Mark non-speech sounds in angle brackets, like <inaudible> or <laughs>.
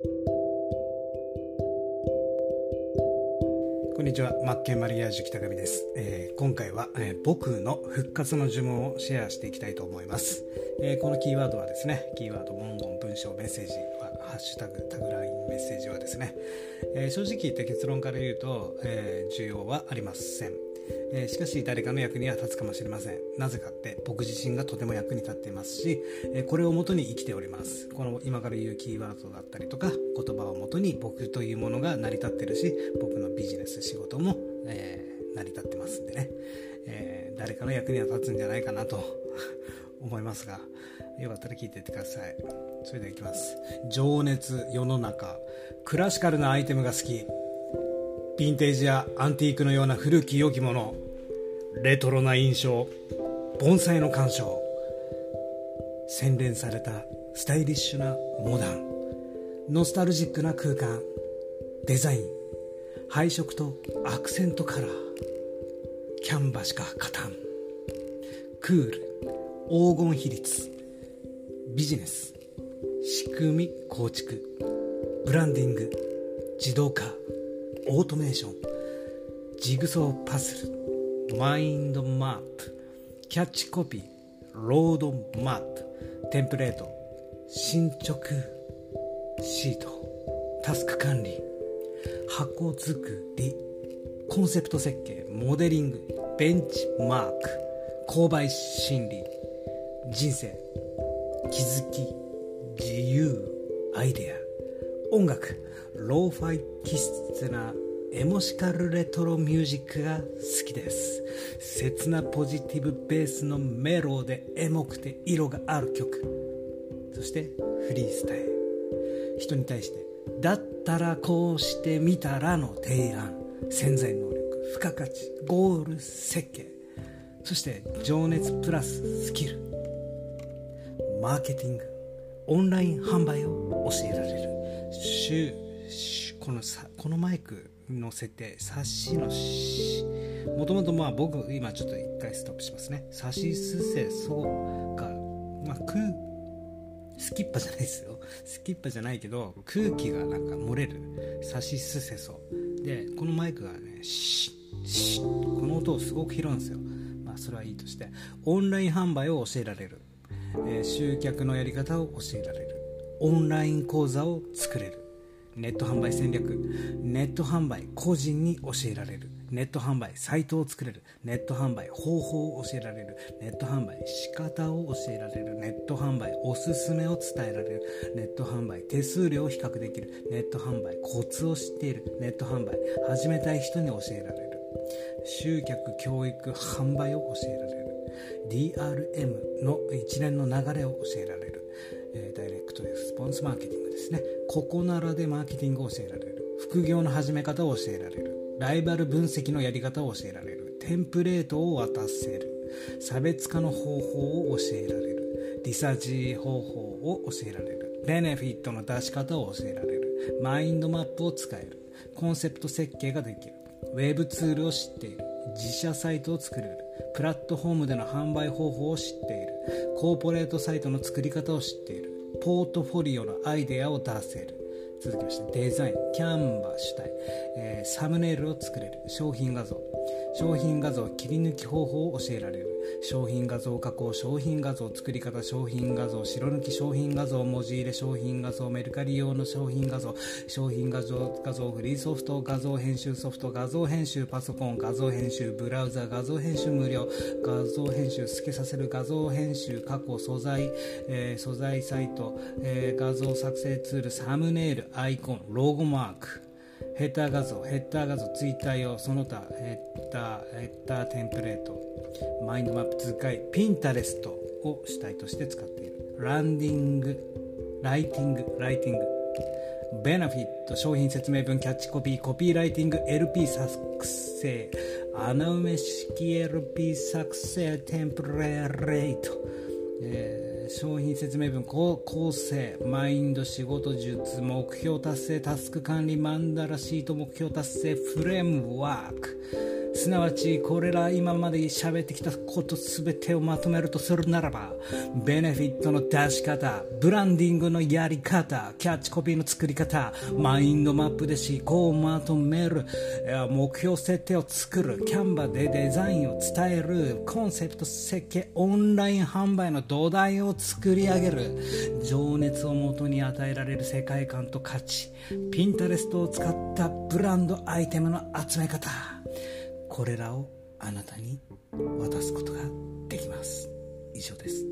こんにちは、マッケンマリアージュ北上です、えー、今回は、えー、僕の復活の呪文をシェアしていきたいと思います、えー、このキーワードはですね、キーワード、文言、文章、メッセージは、ハッシュタグ、タグラインメッセージはですね、え正直言って結論から言うと、え重要はありません。えー、しかし誰かの役には立つかもしれません。なぜかって僕自身がとても役に立っていますし、えー、これをもとに生きております。この今から言うキーワードだったりとか言葉をもとに僕というものが成り立ってるし僕のビジネス仕事も、えー、成り立ってますんでね、え誰かの役には立つんじゃないかなと <laughs> 思いますがよかったら聞いていってください。それではいきます。情熱世の中クラシカルなアイテムが好き。ヴィンテージやアンティークのような古き良きものレトロな印象盆栽の鑑賞洗練されたスタイリッシュなモダンノスタルジックな空間デザイン配色とアクセントカラーキャンバスかカタンクール黄金比率ビジネス仕組み構築ブランディング自動化オートメーション。ジグソーパズル。マインドマップ。キャッチコピー。ロードマップ。テンプレート。進捗シート。タスク管理。箱作り。コンセプト設計。モデリング。ベンチマーク。購買心理。人生。気づき。自由。アイデア。音楽。ローファイ気質なエモシカルレトロミュージックが好きです。切なポジティブベースのメロでエモくて色がある曲。そしてフリースタイル。人に対してだったらこうしてみたらの提案。潜在能力付加価値。ゴール設計そして情熱プラススキル。マーケティング。オンライン販売を教えられる。週このさこのマイクの設定サシのしもともとまあ僕今ちょっと一回ストップしますね。サシスセソがまあ空スキッパじゃないですよ。スキッパじゃないけど空気がなんか漏れる。サシスセソでこのマイクがねシッシッ。この音をすごく拾うんですよ。まあそれはいいとして。オンライン販売を教えられる、えー、集客のやり方を教えられる。オンライン講座を作れる。ネット販売戦略ネット販売個人に教えられるネット販売サイトを作れるネット販売方法を教えられるネット販売仕方を教えられるネット販売おすすめを伝えられるネット販売手数料を比較できるネット販売コツを知っているネット販売始めたい人に教えられる集客教育販売を教えられる DRM の一連の流れを教えられるえー、ダイレクトレスポンスマーケティングですね。ここならでマーケティングを教えられる。副業の始め方を教えられる。ライバル分析のやり方を教えられる。テンプレートを渡せる。差別化の方法を教えられる。リサーチ方法を教えられる。ベネフィットの出し方を教えられる。マインドマップを使える。コンセプト設計ができる。ウェブツールを知っている。自社サイトを作れる。プラットフォームでの販売方法を知っている。コーポレートサイトの作り方を知っている。ポートフォリオのアイデアを出せる。続きましてデザイン。キャンバー主体、えー、サムネイルを作れる商品画像商品画像切り抜き方法を教えられる。商品画像加工商品画像作り方商品画像白抜き商品画像文字入れ商品画像メルカリ用の商品画像。商品画像画像フリーソフト画像編集ソフト画像編集パソコン画像編集ブラウザ画像編集無料。画像編集透けさせる画像編集過去素材、えー、素材サイト、えー、画像作成ツールサムネイルアイコンロゴマーク。ーク。ヘッダー画像、ヘッダー画像、ツイッター用、その他、ヘッダー、ヘッダーテンプレート、マインドマップ使い、ピンタレストを主体として使っている。ランディング、ライティング、ライティング。ベネフィット、商品説明文、キャッチコピー、コピーライティング、LP 作成、穴埋め式。LP 作成、テンプレート。えー商品説明文構成マインド仕事術目標達成タスク管理マンダラシート目標達成フレームワーク。すなわちこれら今まで喋ってきたこと全てをまとめるとするならばベネフィットの出し方ブランディングのやり方キャッチコピーの作り方マインドマップで思考をまとめる目標設定を作るキャンバでデザインを伝えるコンセプト設計オンライン販売の土台を作り上げる情熱をもとに与えられる世界観と価値ピンタレストを使ったブランドアイテムの集め方。これらをあなたに渡すことができます。以上です。